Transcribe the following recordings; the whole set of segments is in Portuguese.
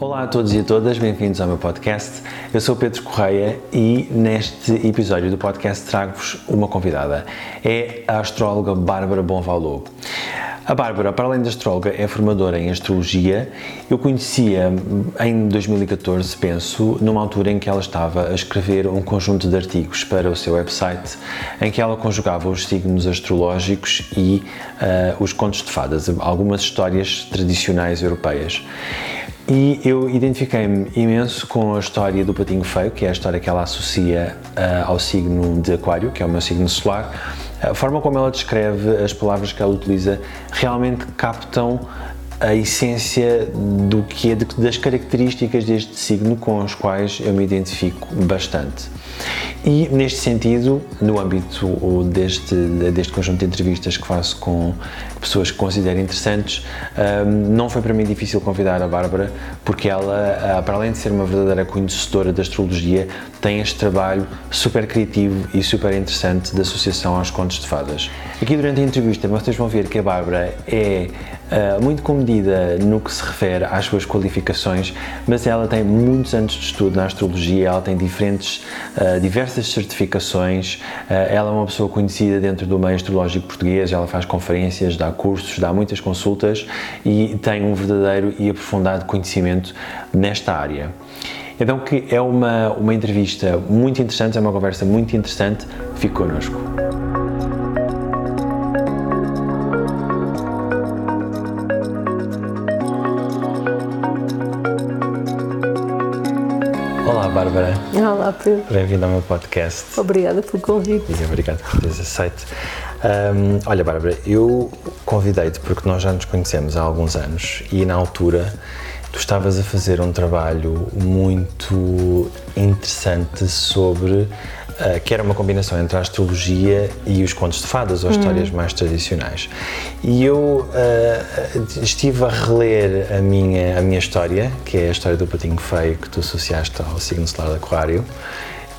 Olá a todos e a todas, bem-vindos ao meu podcast. Eu sou Pedro Correia e neste episódio do podcast trago-vos uma convidada. É a astróloga Bárbara Bonvalot. A Bárbara, para além de astróloga, é formadora em astrologia. Eu conhecia em 2014, penso, numa altura em que ela estava a escrever um conjunto de artigos para o seu website, em que ela conjugava os signos astrológicos e uh, os contos de fadas, algumas histórias tradicionais europeias. E eu identifiquei-me imenso com a história do patinho feio, que é a história que ela associa uh, ao signo de Aquário, que é o meu signo solar. A forma como ela descreve, as palavras que ela utiliza, realmente captam a essência do que é das características deste signo com as quais eu me identifico bastante. E neste sentido, no âmbito deste, deste conjunto de entrevistas que faço com pessoas que considero interessantes, hum, não foi para mim difícil convidar a Bárbara, porque ela, ah, para além de ser uma verdadeira conhecedora da astrologia, tem este trabalho super criativo e super interessante de associação aos contos de fadas. Aqui durante a entrevista vocês vão ver que a Bárbara é uh, muito comedida no que se refere às suas qualificações, mas ela tem muitos anos de estudo na astrologia, ela tem diferentes, uh, diversas certificações, uh, ela é uma pessoa conhecida dentro do meio astrológico português, ela faz conferências, dá cursos, dá muitas consultas e tem um verdadeiro e aprofundado conhecimento nesta área. Então que é uma, uma entrevista muito interessante, é uma conversa muito interessante, fique connosco. Olá, Pedro. Bem-vindo ao meu podcast. Obrigada pelo convite. E obrigado por teres aceito. Um, olha, Bárbara, eu convidei-te porque nós já nos conhecemos há alguns anos e na altura tu estavas a fazer um trabalho muito interessante sobre que era uma combinação entre a astrologia e os contos de fadas, ou uhum. histórias mais tradicionais. E eu uh, estive a reler a minha, a minha história, que é a história do patinho feio que tu associaste ao signo solar de Aquário.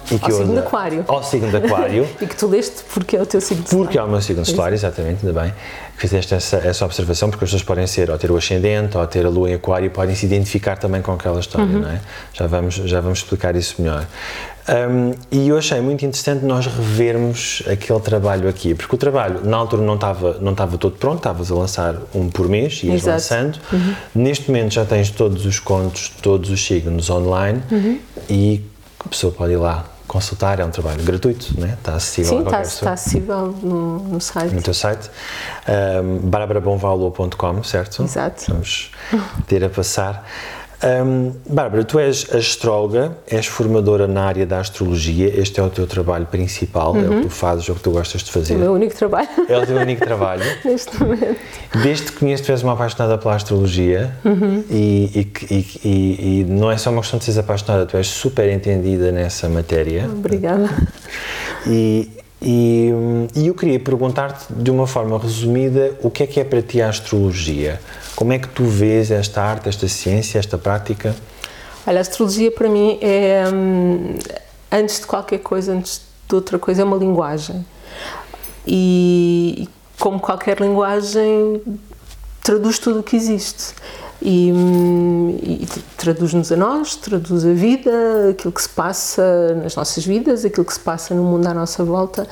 E que ao signo de Aquário. Ao signo de Aquário. e que tu leste porque é o teu signo solar. Porque é o meu signo solar, exatamente, ainda bem. Fizeste essa, essa observação, porque as pessoas podem ser, ou ter o ascendente, ou ter a lua em Aquário, podem se identificar também com aquela história, uhum. não é? Já vamos, já vamos explicar isso melhor. Um, e eu achei muito interessante nós revermos aquele trabalho aqui, porque o trabalho na altura não estava não estava todo pronto, estavas a lançar um por mês e ias lançando. Uhum. Neste momento já tens todos os contos, todos os signos online uhum. e a pessoa pode ir lá consultar, é um trabalho gratuito, né? está acessível Sim, a qualquer está, está acessível no, no, site. No teu site. Um, barbarabonvalo.com, certo? Exato. Vamos ter a passar. Um, Bárbara, tu és astróloga, és formadora na área da astrologia, este é o teu trabalho principal, uhum. é o que uhum. tu fazes, é o que tu gostas de fazer. É o meu único trabalho. É o teu único trabalho. Neste momento. Desde que conheço, tu és uma apaixonada pela astrologia uhum. e, e, e, e, não é só uma questão de seres apaixonada, tu és super entendida nessa matéria. Obrigada. E, e, e eu queria perguntar-te de uma forma resumida o que é que é para ti a astrologia? Como é que tu vês esta arte, esta ciência, esta prática? Olha, a astrologia para mim é, hum, antes de qualquer coisa, antes de outra coisa, é uma linguagem. E, como qualquer linguagem, traduz tudo o que existe. E, hum, e traduz-nos a nós, traduz a vida, aquilo que se passa nas nossas vidas, aquilo que se passa no mundo à nossa volta.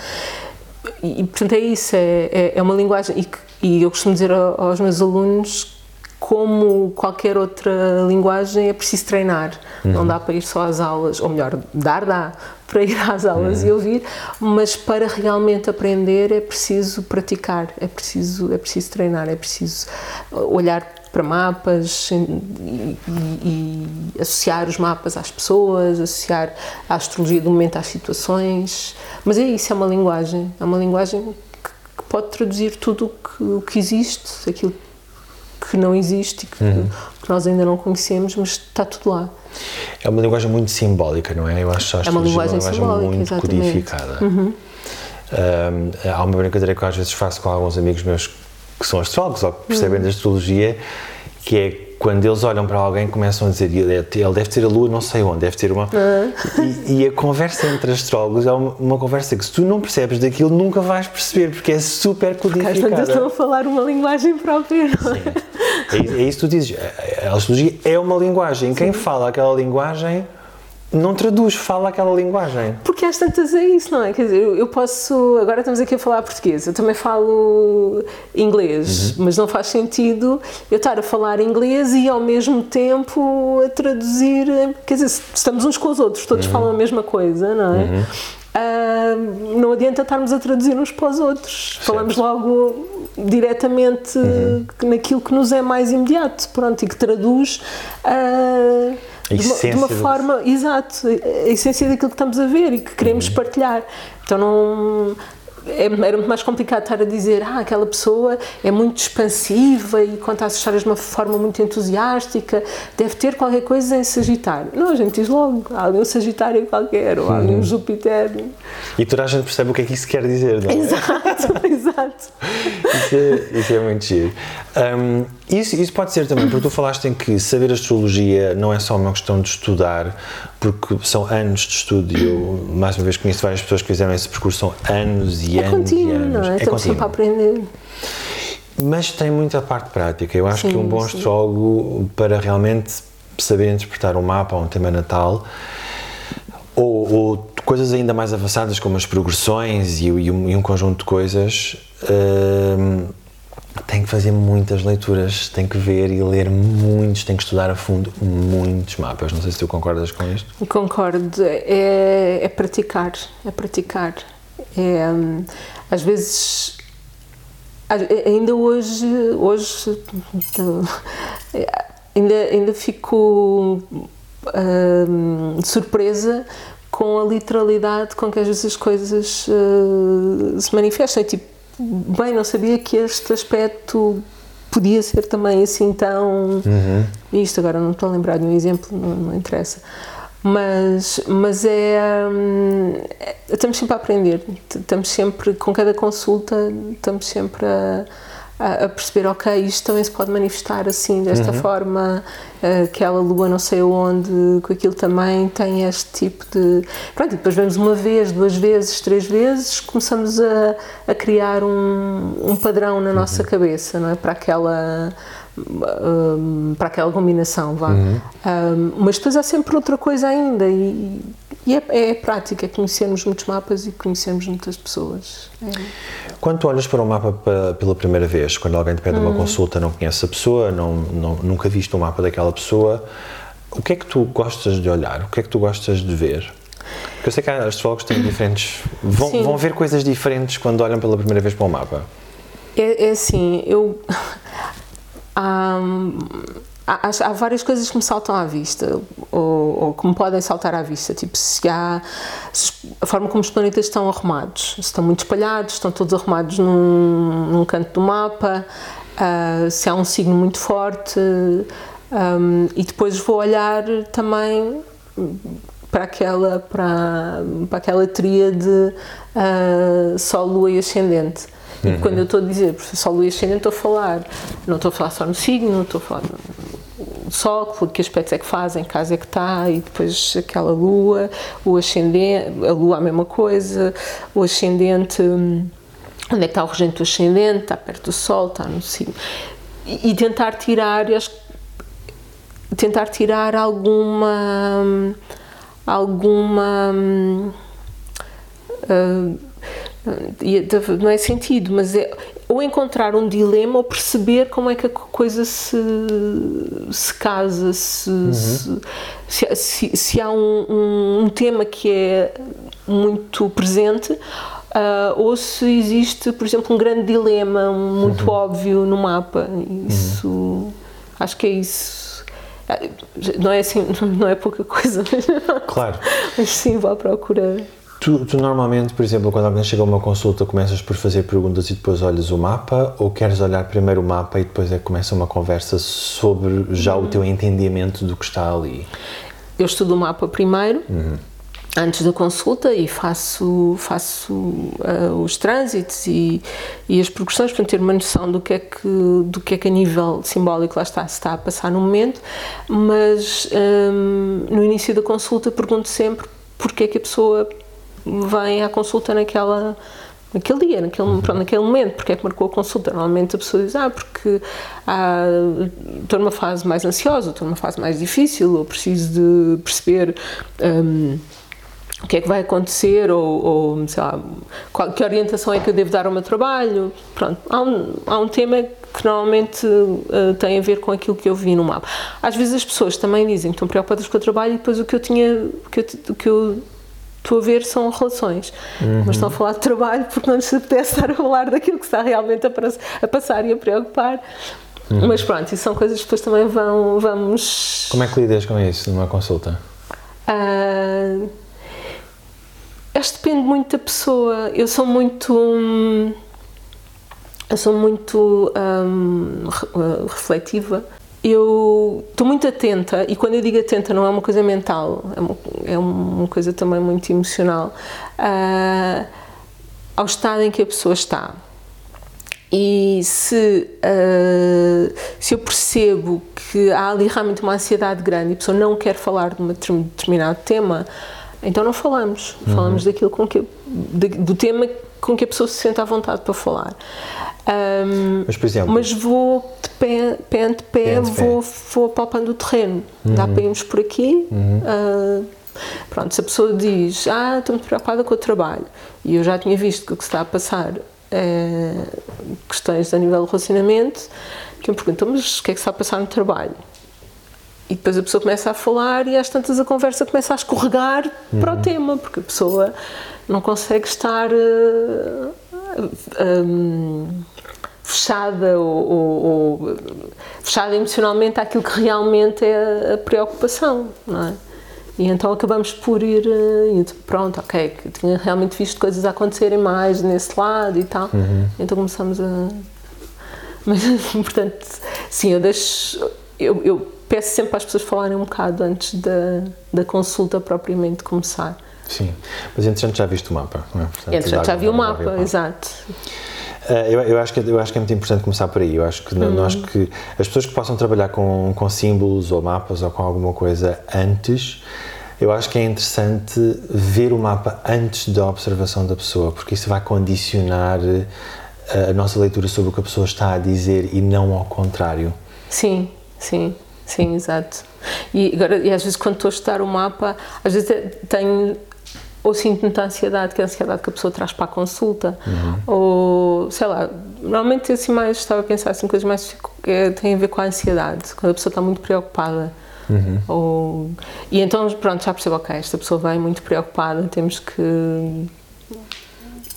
E, portanto, é isso, é, é, é uma linguagem. E, e, eu costumo dizer aos meus alunos como qualquer outra linguagem, é preciso treinar. Uhum. Não dá para ir só às aulas, ou melhor, dar dá para ir às aulas uhum. e ouvir, mas para realmente aprender é preciso praticar, é preciso, é preciso treinar, é preciso olhar para mapas e, e, e, associar os mapas às pessoas, associar a astrologia do momento às situações. Mas é isso, é uma linguagem, é uma linguagem que, que pode traduzir tudo o que, o que existe, aquilo que não existe, que, uhum. que nós ainda não conhecemos, mas está tudo lá. É uma linguagem muito simbólica, não é? Eu acho que é uma linguagem, uma linguagem muito exatamente. codificada. Uhum. Um, há uma brincadeira que eu às vezes faço com alguns amigos meus que são astrólogos ou que percebem uhum. da astrologia, que é quando eles olham para alguém começam a dizer ele deve ter a lua não sei onde, deve ter uma... Uhum. E, e, a conversa entre astrólogos é uma, uma, conversa que se tu não percebes daquilo nunca vais perceber, porque é super codificada. Porque às estão a falar uma linguagem própria, não é? Sim. É, é isso que tu dizes. A astrologia é uma linguagem. Quem fala aquela linguagem não traduz, fala aquela linguagem. Porque às tantas é isso, não é? Quer dizer, eu posso. Agora estamos aqui a falar português, eu também falo inglês, uhum. mas não faz sentido eu estar a falar inglês e ao mesmo tempo a traduzir. Quer dizer, estamos uns com os outros, todos uhum. falam a mesma coisa, não é? Uhum. Uh, não adianta estarmos a traduzir uns para os outros, certo. falamos logo diretamente uhum. naquilo que nos é mais imediato, pronto, e que traduz. Uh, de uma, de uma forma, exato, a essência daquilo que estamos a ver e que queremos uhum. partilhar. Então não é, era muito mais complicado estar a dizer ah, aquela pessoa é muito expansiva e conta as histórias de uma forma muito entusiástica, deve ter qualquer coisa em Sagitário. Não, a gente diz logo, há ali um Sagitário qualquer, ou há ali um uhum. Júpiter. E toda a gente percebe o que é que isso quer dizer, não é? Exato, exato. isso, é, isso é muito giro. Um, isso, isso pode ser também, porque tu falaste em que saber astrologia não é só uma questão de estudar, porque são anos de estudo e eu, mais uma vez, conheço várias pessoas que fizeram esse percurso, são anos e é anos contínuo, e anos. Não é? é Estamos sempre a aprender. Mas tem muita parte prática. Eu acho sim, que um bom sim. astrólogo, para realmente saber interpretar um mapa ou um tema natal, ou, ou, coisas ainda mais avançadas como as progressões e, e, um, e um, conjunto de coisas, hum, tem que fazer muitas leituras, tem que ver e ler muitos, tem que estudar a fundo muitos mapas. Não sei se tu concordas com isto. Concordo. É, é praticar, é praticar. É, hum, às vezes, ainda hoje, hoje ainda, ainda fico hum, surpresa com a literalidade com que às vezes as coisas uh, se manifestam. Tipo, bem, não sabia que este aspecto podia ser também assim tão. Uhum. Isto agora não estou a lembrar de um exemplo, não, não interessa. Mas, mas é, hum, é, Estamos sempre a aprender, estamos sempre, com cada consulta, estamos sempre a a, a, perceber, ok, isto também se pode manifestar assim, desta uhum. forma, aquela lua não sei onde, com aquilo também tem este tipo de. Pronto, e depois vemos uma vez, duas vezes, três vezes, começamos a, a criar um, um padrão na nossa uhum. cabeça, não é? Para aquela. Um, para aquela combinação, vá. Uhum. Um, mas depois há sempre outra coisa ainda e, e é, é prática, conhecermos muitos mapas e conhecermos muitas pessoas. É. Quando tu olhas para um mapa pela primeira vez, quando alguém te pede uma hum. consulta, não conhece a pessoa, não, não, nunca viste o um mapa daquela pessoa, o que é que tu gostas de olhar? O que é que tu gostas de ver? Porque eu sei que há astrólogos têm diferentes. Vão, vão ver coisas diferentes quando olham pela primeira vez para um mapa. É, é assim, eu. Um, há, há, várias coisas que me saltam à vista, ou, ou, que me podem saltar à vista, tipo se há se, a forma como os planetas estão arrumados, se estão muito espalhados, estão todos arrumados num, num canto do mapa, uh, se há um signo muito forte, um, e depois vou olhar também para aquela, para, para aquela tríade uh, Sol, Lua e Ascendente. E uhum. quando eu estou a dizer Sol, Lua e Ascendente, estou a falar, não estou a falar só no signo, estou a falar Sol, que aspectos é que fazem, que casa é que está, e depois aquela Lua, o ascendente, a Lua a mesma coisa, o ascendente, hum, onde é que está o regente do ascendente, está perto do Sol, está no signo. E, e tentar tirar, tentar tirar alguma, hum, alguma, uh, não é sentido, mas é ou encontrar um dilema ou perceber como é que a coisa se, se casa, se, uhum. se, se, se, há um, um, um, tema que é muito presente uh, ou se existe, por exemplo, um grande dilema muito uhum. óbvio no mapa. Isso, uhum. acho que é isso. Ah, não é assim, não é pouca coisa, claro. mas sim, vou à procura. Tu, tu, normalmente, por exemplo, quando alguém chega a uma consulta, começas por fazer perguntas e depois olhas o mapa, ou queres olhar primeiro o mapa e depois é que começa uma conversa sobre já uhum. o teu entendimento do que está ali? Eu estudo o mapa primeiro, uhum. antes da consulta, e faço, faço uh, os trânsitos e, e as progressões para ter uma noção do que, é que, do que é que a nível simbólico lá está, se está a passar no momento, mas um, no início da consulta pergunto sempre porque é que a pessoa vem à consulta naquela, naquele dia, naquele, uhum. pronto, naquele momento, porque é que marcou a consulta. Normalmente a pessoa diz, ah, porque ah, estou numa fase mais ansiosa, estou numa fase mais difícil, ou preciso de perceber um, o que é que vai acontecer, ou, ou sei lá, qual, que orientação é que eu devo dar ao meu trabalho. Pronto, há um, há um tema que normalmente uh, tem a ver com aquilo que eu vi no mapa. Às vezes as pessoas também dizem que estão preocupadas com o trabalho e depois o que eu tinha, que eu, que eu estou a ver são relações, uhum. mas estão a falar de trabalho porque não lhes apetece estar a falar daquilo que está realmente a, a passar e a preocupar. Uhum. Mas pronto, isso são coisas que depois também vão, vamos... Como é que lidas com isso numa consulta? Uh, acho que depende muito da pessoa. Eu sou muito... Hum, eu sou muito hum, refletiva eu estou muito atenta, e quando eu digo atenta não é uma coisa mental, é uma, é uma coisa também muito emocional, uh, ao estado em que a pessoa está. E se, uh, se eu percebo que há ali realmente uma ansiedade grande e a pessoa não quer falar de um determinado tema, então não falamos. Uhum. Falamos daquilo com que, do tema com que a pessoa se sente à vontade para falar. Um, mas, por exemplo, mas vou de pé, pé ante pé, pé, vou, pé. vou palpando o terreno. Uhum. Dá para irmos por aqui. Uhum. Uh, pronto, se a pessoa diz, ah, estou muito preocupada com o trabalho, e eu já tinha visto que o que se está a passar é questões a nível de relacionamento, que eu me pergunto, mas o que é que se está a passar no trabalho? E depois a pessoa começa a falar e às tantas a conversa começa a escorregar uhum. para o uhum. tema, porque a pessoa não consegue estar uh, um, fechada ou, ou, ou, fechada emocionalmente àquilo que realmente é a preocupação, não é? E então acabamos por ir, uh, pronto, ok, que tinha realmente visto coisas acontecerem mais nesse lado e tal, uhum. então começamos a. Mas, portanto, sim, eu deixo. Eu, eu peço sempre para as pessoas falarem um bocado antes da, da consulta propriamente começar. Sim, mas entretanto já viste o mapa, não é? Portanto, entretanto já vi o mapa, mapa, exato. Uh, eu, eu, acho que, eu acho que é muito importante começar por aí. Eu acho que, nós que as pessoas que possam trabalhar com, com símbolos ou mapas ou com alguma coisa antes, eu acho que é interessante ver o mapa antes da observação da pessoa, porque isso vai condicionar a, a nossa leitura sobre o que a pessoa está a dizer e não ao contrário. Sim, sim. Sim, exato. E, agora, e às vezes quando estou a estudar o mapa, às vezes tenho ou sinto muita ansiedade, que é a ansiedade que a pessoa traz para a consulta, uhum. ou sei lá, normalmente assim mais estava a pensar assim, coisas mais que têm a ver com a ansiedade, quando a pessoa está muito preocupada. Uhum. Ou, e então, pronto, já percebo, ok, esta pessoa vem muito preocupada, temos que.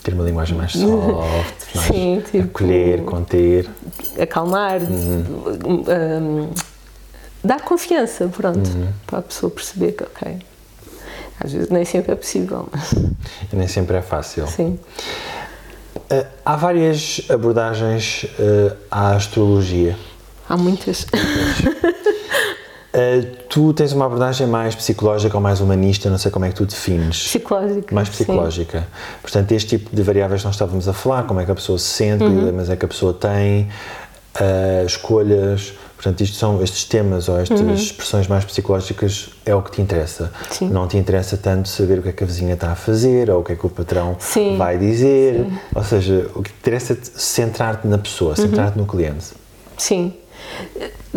Ter uma linguagem mais soft, mais Sim, tipo, acolher, conter. Acalmar, uhum. um, dar confiança, pronto, uhum. para a pessoa perceber que, ok, às vezes nem sempre é possível. E nem sempre é fácil. Sim. Uh, há várias abordagens uh, à astrologia. Há muitas. Uh, tu tens uma abordagem mais psicológica ou mais humanista, não sei como é que tu defines. Psicológica. Mais psicológica. Sim. Portanto, este tipo de variáveis que nós estávamos a falar, como é que a pessoa se sente, uhum. que dilemas é que a pessoa tem, escolhas, Portanto, isto são estes temas ou estas uhum. expressões mais psicológicas é o que te interessa. Sim. Não te interessa tanto saber o que é que a vizinha está a fazer ou o que é que o patrão Sim. vai dizer. Sim. Ou seja, o que te interessa é centrar-te na pessoa, centrar-te uhum. no cliente. Sim.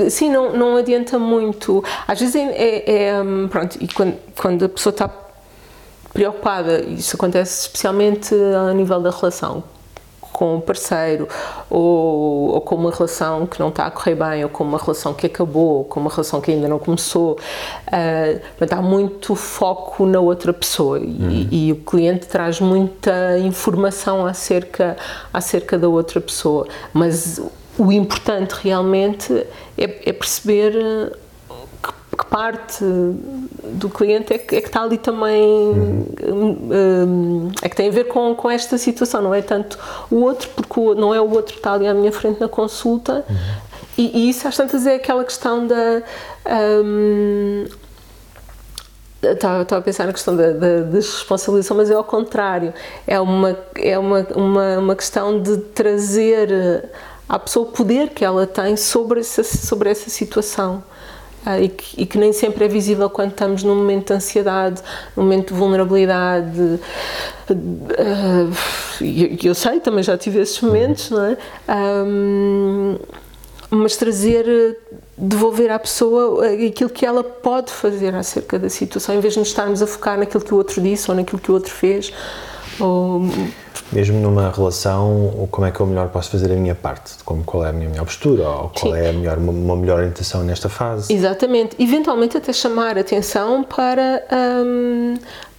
Sim, não, não adianta muito. Às vezes é, é, é hum, pronto, e quando, quando a pessoa está preocupada, isso acontece especialmente a nível da relação, com o parceiro, ou, ou, com uma relação que não está a correr bem, ou com uma relação que acabou, ou com uma relação que ainda não começou. Uh, há muito foco na outra pessoa e, uhum. e, o cliente traz muita informação acerca, acerca da outra pessoa. Mas o importante realmente é, é perceber parte do cliente é que, é que está ali também uhum. é que tem a ver com, com esta situação, não é tanto o outro, porque o, não é o outro que está ali à minha frente na consulta uhum. e, e, isso às tantas é aquela questão da um, estava, a pensar na questão da, da desresponsabilização, mas é ao contrário é uma, é uma, uma, uma questão de trazer à pessoa o poder que ela tem sobre essa, sobre essa situação e, que, e, que, nem sempre é visível quando estamos num momento de ansiedade, num momento de vulnerabilidade. Uh, e eu, sei, também já tive esses momentos, não é? Um, mas trazer, devolver à pessoa aquilo que ela pode fazer acerca da situação, em vez de nos estarmos a focar naquilo que o outro disse ou naquilo que o outro fez. Ou... Mesmo numa relação, como é que eu melhor posso fazer a minha parte? Como qual é a minha melhor postura ou qual Sim. é a melhor, uma, uma, melhor orientação nesta fase? Exatamente. Eventualmente até chamar atenção para hum,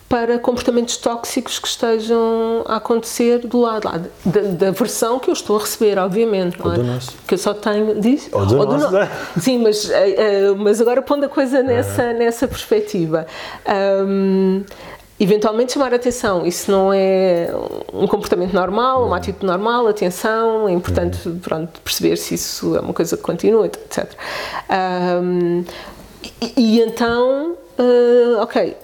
para comportamentos tóxicos que estejam a acontecer do lado lá, da, da, versão que eu estou a receber, obviamente. Ou é? do nosso. Que eu só tenho. Diz? Ou do, Ou do nosso. No... Sim, mas, uh, uh, mas agora pondo a coisa nessa, nessa perspectiva. Um, eventualmente chamar a atenção. Isso não é um comportamento normal, uma uhum. atitude normal, atenção, é importante uhum. pronto, perceber se isso é uma coisa que continua, etc. Um, e, e, então, uh, ok,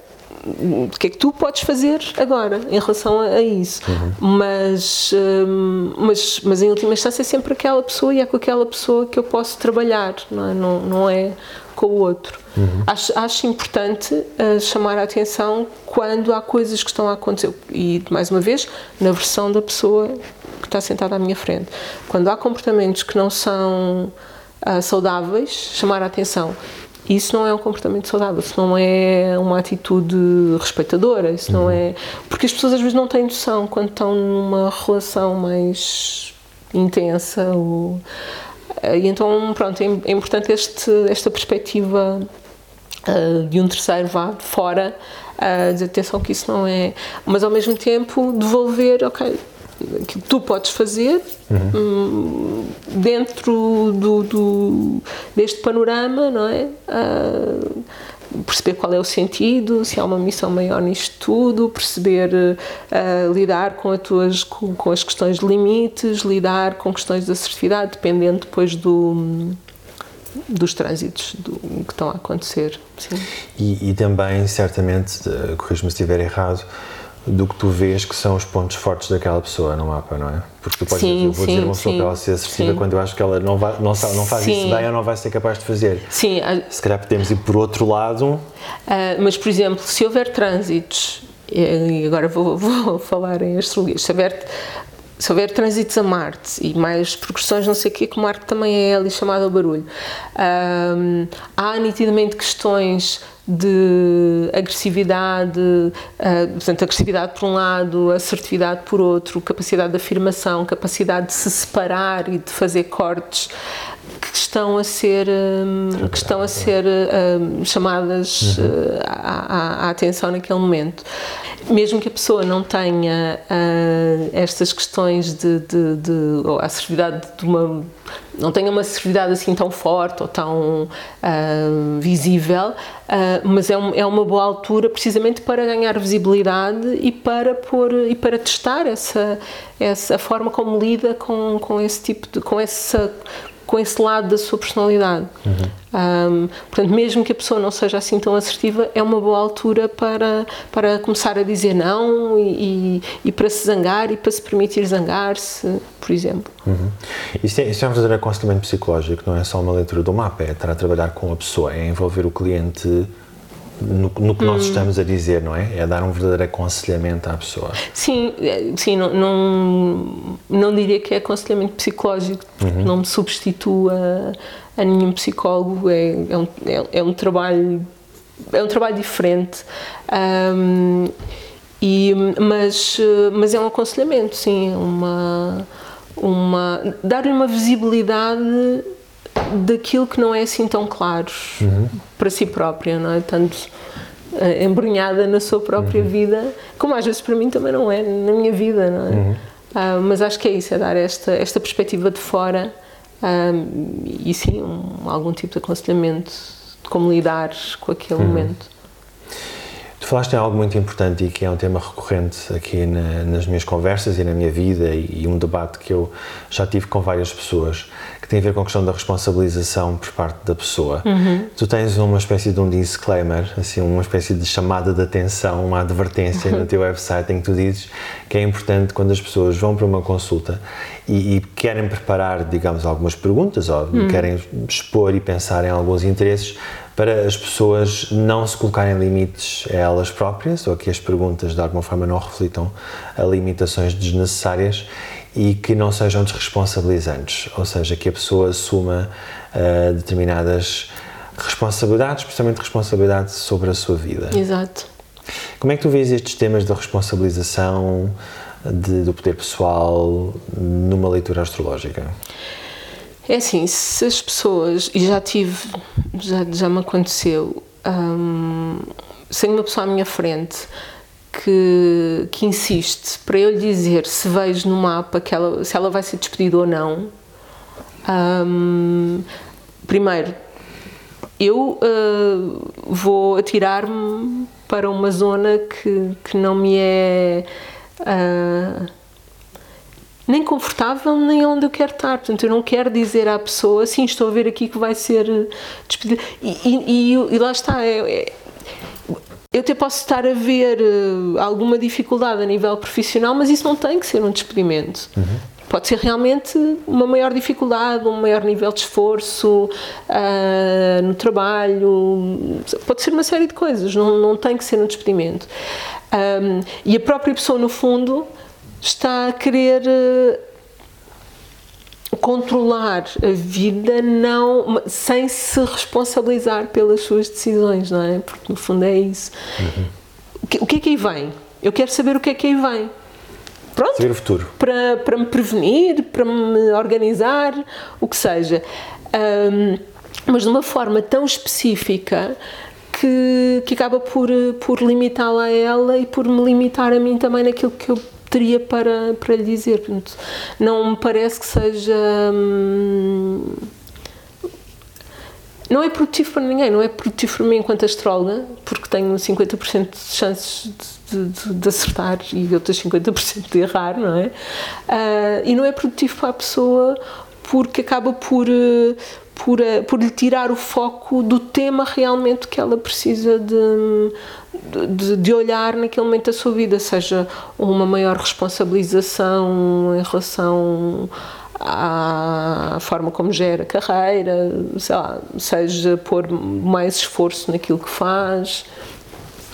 o que é que tu podes fazer agora em relação a, isso. Uhum. Mas, hum, mas, mas em última instância é sempre aquela pessoa e é com aquela pessoa que eu posso trabalhar, não é, não, não é com o outro. Uhum. Acho, acho importante uh, chamar a atenção quando há coisas que estão a acontecer. E, mais uma vez, na versão da pessoa que está sentada à minha frente. Quando há comportamentos que não são uh, saudáveis, chamar a atenção. Isso não é um comportamento saudável, isso não é uma atitude respeitadora, isso não uhum. é. Porque as pessoas às vezes não têm noção quando estão numa relação mais intensa. Ou, e então, pronto, é, é importante este, esta perspectiva uh, de um terceiro vá de fora, uh, dizer atenção que isso não é. Mas ao mesmo tempo devolver, ok, que tu podes fazer uhum. dentro do, do, deste panorama, não é? Uh, perceber qual é o sentido, se há uma missão maior nisto tudo, perceber uh, lidar com, as tuas, com, com, as questões de limites, lidar com questões de assertividade, dependendo depois do dos trânsitos do, que estão a acontecer. E, e, também, certamente, corrijo-me se estiver errado, do que tu vês que são os pontos fortes daquela pessoa no mapa, não é? Porque tu podes sim, dizer, eu vou sim, dizer uma pessoa para ela ser assertiva sim. quando eu acho que ela não, vai, não, sabe, não faz isso bem ou não vai ser capaz de fazer. Sim. Se calhar podemos ir por outro lado. Uh, mas, por exemplo, se houver trânsitos, e agora vou, vou falar em astrologia, se houver, se houver trânsitos a Marte e mais progressões, não sei o quê, que Marte também é ali chamado ao barulho, um, há nitidamente questões de agressividade, uh, portanto, agressividade por um lado, assertividade por outro, capacidade de afirmação, capacidade de se separar e de fazer cortes que estão a ser um, que estão a ser um, chamadas uhum. uh, à, à, atenção naquele momento mesmo que a pessoa não tenha uh, estas questões de, de, de ou a assertividade de uma não tenha uma assertividade assim tão forte ou tão uh, visível, uh, mas é, um, é, uma boa altura precisamente para ganhar visibilidade e para pôr e para testar essa essa forma como lida com, com esse tipo de com essa com esse lado da sua personalidade. Uhum. Um, portanto, mesmo que a pessoa não seja assim tão assertiva, é uma boa altura para, para começar a dizer não e, e, para se zangar e para se permitir zangar-se, por exemplo. Uhum. Isso, é, isso é um verdadeiro aconselhamento psicológico, não é só uma leitura do mapa, é estar a trabalhar com a pessoa, é envolver o cliente no, no que nós hum. estamos a dizer, não é? É dar um verdadeiro aconselhamento à pessoa. Sim, é, sim não, não, não diria que é aconselhamento psicológico, porque uhum. não me substitua a nenhum psicólogo, é, é, um, é, é um trabalho é um trabalho diferente. Um, e, mas, mas é um aconselhamento, sim, uma, uma, dar-lhe uma visibilidade daquilo que não é assim tão claro uhum. para si própria, não é? Tanto uh, embrenhada na sua própria uhum. vida, como às vezes para mim também não é, na minha vida, não é? Uhum. Uh, mas acho que é isso, é dar esta, esta perspectiva de fora uh, e sim, um, algum tipo de aconselhamento de como lidar com aquele uhum. momento. Tu falaste em algo muito importante e que é um tema recorrente aqui na, nas minhas conversas e na minha vida e, e, um debate que eu já tive com várias pessoas, tem a ver com a questão da responsabilização por parte da pessoa. Uhum. Tu tens uma espécie de um disclaimer, assim, uma espécie de chamada de atenção, uma advertência no teu website em que tu dizes que é importante quando as pessoas vão para uma consulta e, e querem preparar, digamos, algumas perguntas ou querem expor e pensar em alguns interesses, para as pessoas não se colocarem limites a elas próprias ou que as perguntas de alguma forma não reflitam a limitações desnecessárias e que não sejam desresponsabilizantes, ou seja, que a pessoa assuma uh, determinadas responsabilidades, especialmente responsabilidade sobre a sua vida. Exato. Como é que tu vês estes temas da responsabilização de, do poder pessoal numa leitura astrológica? É assim, se as pessoas, e já tive, já, já me aconteceu, hum, sem uma pessoa à minha frente que, que insiste para eu lhe dizer se vejo no mapa que ela, se ela vai ser despedida ou não, hum, primeiro, eu uh, vou atirar-me para uma zona que, que não me é. Uh, nem confortável, nem onde eu quero estar. Portanto, eu não quero dizer à pessoa, sim, estou a ver aqui que vai ser despedida. E, e, e, e lá está, é, é, eu até posso estar a ver uh, alguma dificuldade a nível profissional, mas isso não tem que ser um despedimento. Uhum. Pode ser realmente uma maior dificuldade, um maior nível de esforço uh, no trabalho, pode ser uma série de coisas, não, não tem que ser um despedimento. Um, e a própria pessoa, no fundo, está a querer uh, controlar a vida não sem se responsabilizar pelas suas decisões, não é? Porque no fundo é isso. Uhum. O que é que aí vem? Eu quero saber o que é que aí vem. Pronto. Saber o futuro. Para, para me prevenir, para me organizar, o que seja. Um, mas de uma forma tão específica que, que acaba por, por limitá-la a ela e por me limitar a mim também naquilo que eu teria para, para lhe dizer. Portanto, não me parece que seja. Hum, não é produtivo para ninguém, não é produtivo para mim enquanto astróloga, porque tenho 50% de chances de, de, de, acertar e outras 50% de errar, não é? Uh, e não é produtivo para a pessoa porque acaba por, por, por lhe tirar o foco do tema realmente que ela precisa de, de, de, olhar naquele momento da sua vida, seja uma maior responsabilização em relação à forma como gera a carreira, lá, seja pôr mais esforço naquilo que faz.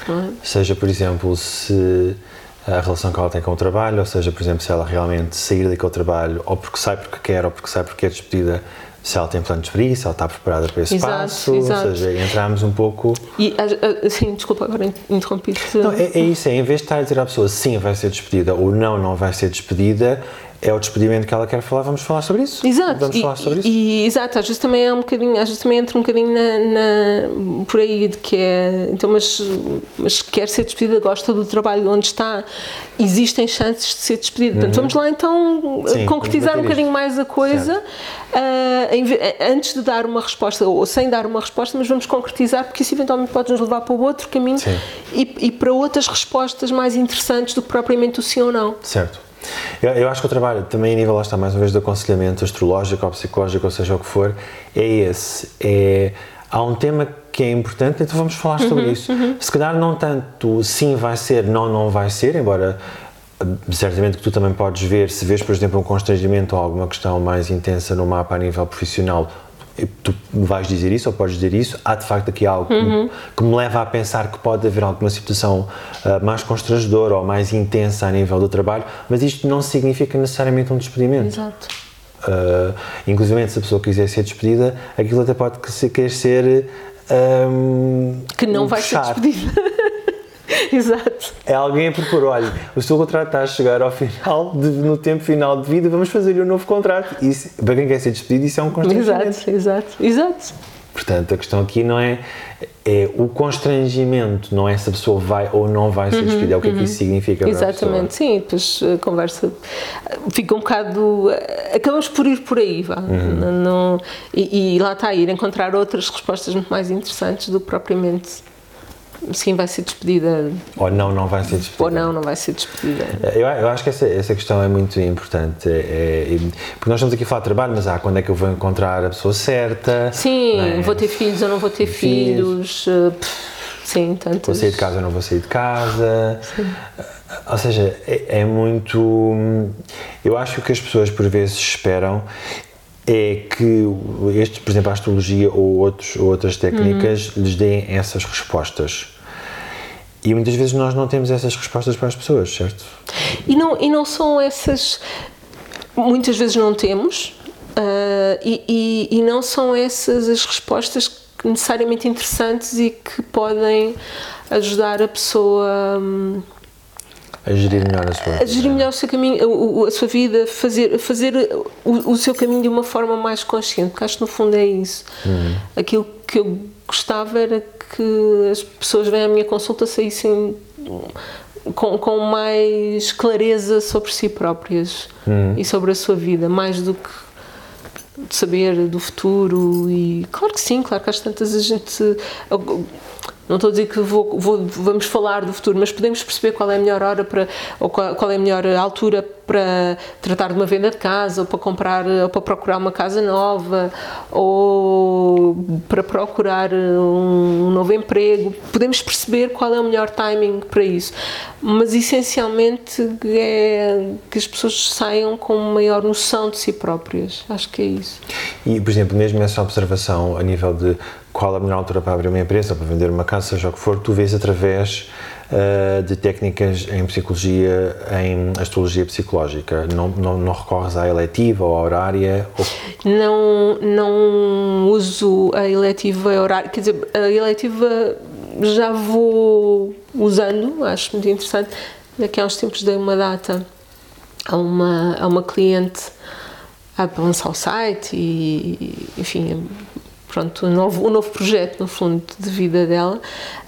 É? Seja, por exemplo, se a relação que ela tem com o trabalho, ou seja, por exemplo, se ela realmente sair daquele trabalho, ou porque sai porque quer, ou porque sai porque é despedida, se ela tem planos para isso, se ela está preparada para esse exato, passo, exato. ou seja, entramos um pouco... E, assim, desculpa agora interrompi-te. Não, é, é, isso, é em vez de estar a dizer à pessoa sim, vai ser despedida, ou não, não vai ser despedida, é o despedimento que ela quer falar, vamos falar sobre isso. Exato. Vamos e, falar sobre isso. E, exato, às vezes também é um bocadinho, às vezes também entra um bocadinho na, na, por aí de que é, então, mas, mas quer ser despedida, gosta do trabalho onde está, existem chances de ser despedida. Portanto, uhum. vamos lá então Sim, concretizar um bocadinho mais a coisa, uh, antes de dar uma resposta, ou sem dar uma resposta, mas vamos concretizar, porque isso eventualmente pode nos levar para o outro caminho e, e para outras respostas mais interessantes do que propriamente o sim ou não. Certo. Eu, eu, acho que o trabalho, também a nível, lá está, mais uma vez, do aconselhamento astrológico ou psicológico, ou seja o que for, é esse. É, há um tema que é importante, então vamos falar sobre uhum, isso. Uhum. Se calhar não tanto sim vai ser, não, não vai ser, embora certamente que tu também podes ver, se vês, por exemplo, um constrangimento ou alguma questão mais intensa no mapa a nível profissional, tu vais dizer isso ou podes dizer isso, há de facto aqui algo uhum. que, me, leva a pensar que pode haver alguma situação uh, mais constrangedora ou mais intensa a nível do trabalho, mas isto não significa necessariamente um despedimento. Exato. Uh, inclusive, se a pessoa quiser ser despedida, aquilo até pode querer ser. Um, que não um vai ser despedida. Exato. É alguém a propor, olha, o seu contrato está a chegar ao final, de, no tempo final de vida, vamos fazer-lhe um novo contrato. Isso, para quem quer ser despedido, isso é um constrangimento. Exato, exato, exato. Portanto, a questão aqui não é, é o constrangimento, não é se a pessoa vai ou não vai ser uhum, despedida, uhum, é o que uhum. é que isso uhum. significa Exatamente, sim, depois a conversa fica um bocado. Acabamos por ir por aí, vá. Uhum. Não, e, e, lá está, ir encontrar outras respostas muito mais interessantes do que propriamente sim, vai ser despedida. Ou não, não vai ser despedida. Ou não, não vai ser despedida. Eu, eu acho que essa, essa questão é muito importante. É, é, porque nós estamos aqui a falar de trabalho, mas ah, quando é que eu vou encontrar a pessoa certa? Sim, é? vou ter filhos ou não vou ter filhos. filhos uh, sim, tantas. Vou sair de casa ou não vou sair de casa. Sim. Ou seja, é, é muito. Eu acho que as pessoas por vezes esperam é que este, por exemplo, a astrologia ou, outros, ou outras técnicas uhum. lhes deem essas respostas. E muitas vezes nós não temos essas respostas para as pessoas, certo? E não, e não são essas. Muitas vezes não temos, uh, e, e, e, não são essas as respostas necessariamente interessantes e que podem ajudar a pessoa. Um, a gerir melhor a sua vida. A gerir melhor o seu caminho, a, a sua vida, fazer, fazer o, o, seu caminho de uma forma mais consciente, porque acho que no fundo é isso. Uhum. Aquilo que eu gostava era que as pessoas vêm à minha consulta saíssem com, com mais clareza sobre si próprias uhum. e sobre a sua vida, mais do que saber do futuro e claro que sim, claro que às tantas a gente não estou a dizer que vou, vou, vamos falar do futuro, mas podemos perceber qual é a melhor hora para, ou qual, qual é a melhor altura para tratar de uma venda de casa, ou para comprar, ou para procurar uma casa nova, ou para procurar um, um novo emprego. Podemos perceber qual é o melhor timing para isso. Mas essencialmente é que as pessoas saiam com maior noção de si próprias. Acho que é isso. E, por exemplo, mesmo essa observação a nível de qual a melhor altura para abrir uma empresa, para vender uma casa, seja o que for, tu vês através uh, de técnicas em psicologia, em astrologia psicológica. Não, não, não recorres à eletiva ou à horária? Ou... Não, não uso a eletiva a horária. Quer dizer, a eletiva já vou usando, acho muito interessante. Daqui a uns tempos dei uma data a uma, a uma cliente a lançar o site e, enfim, pronto, um novo, um novo projeto, no fundo, de vida dela.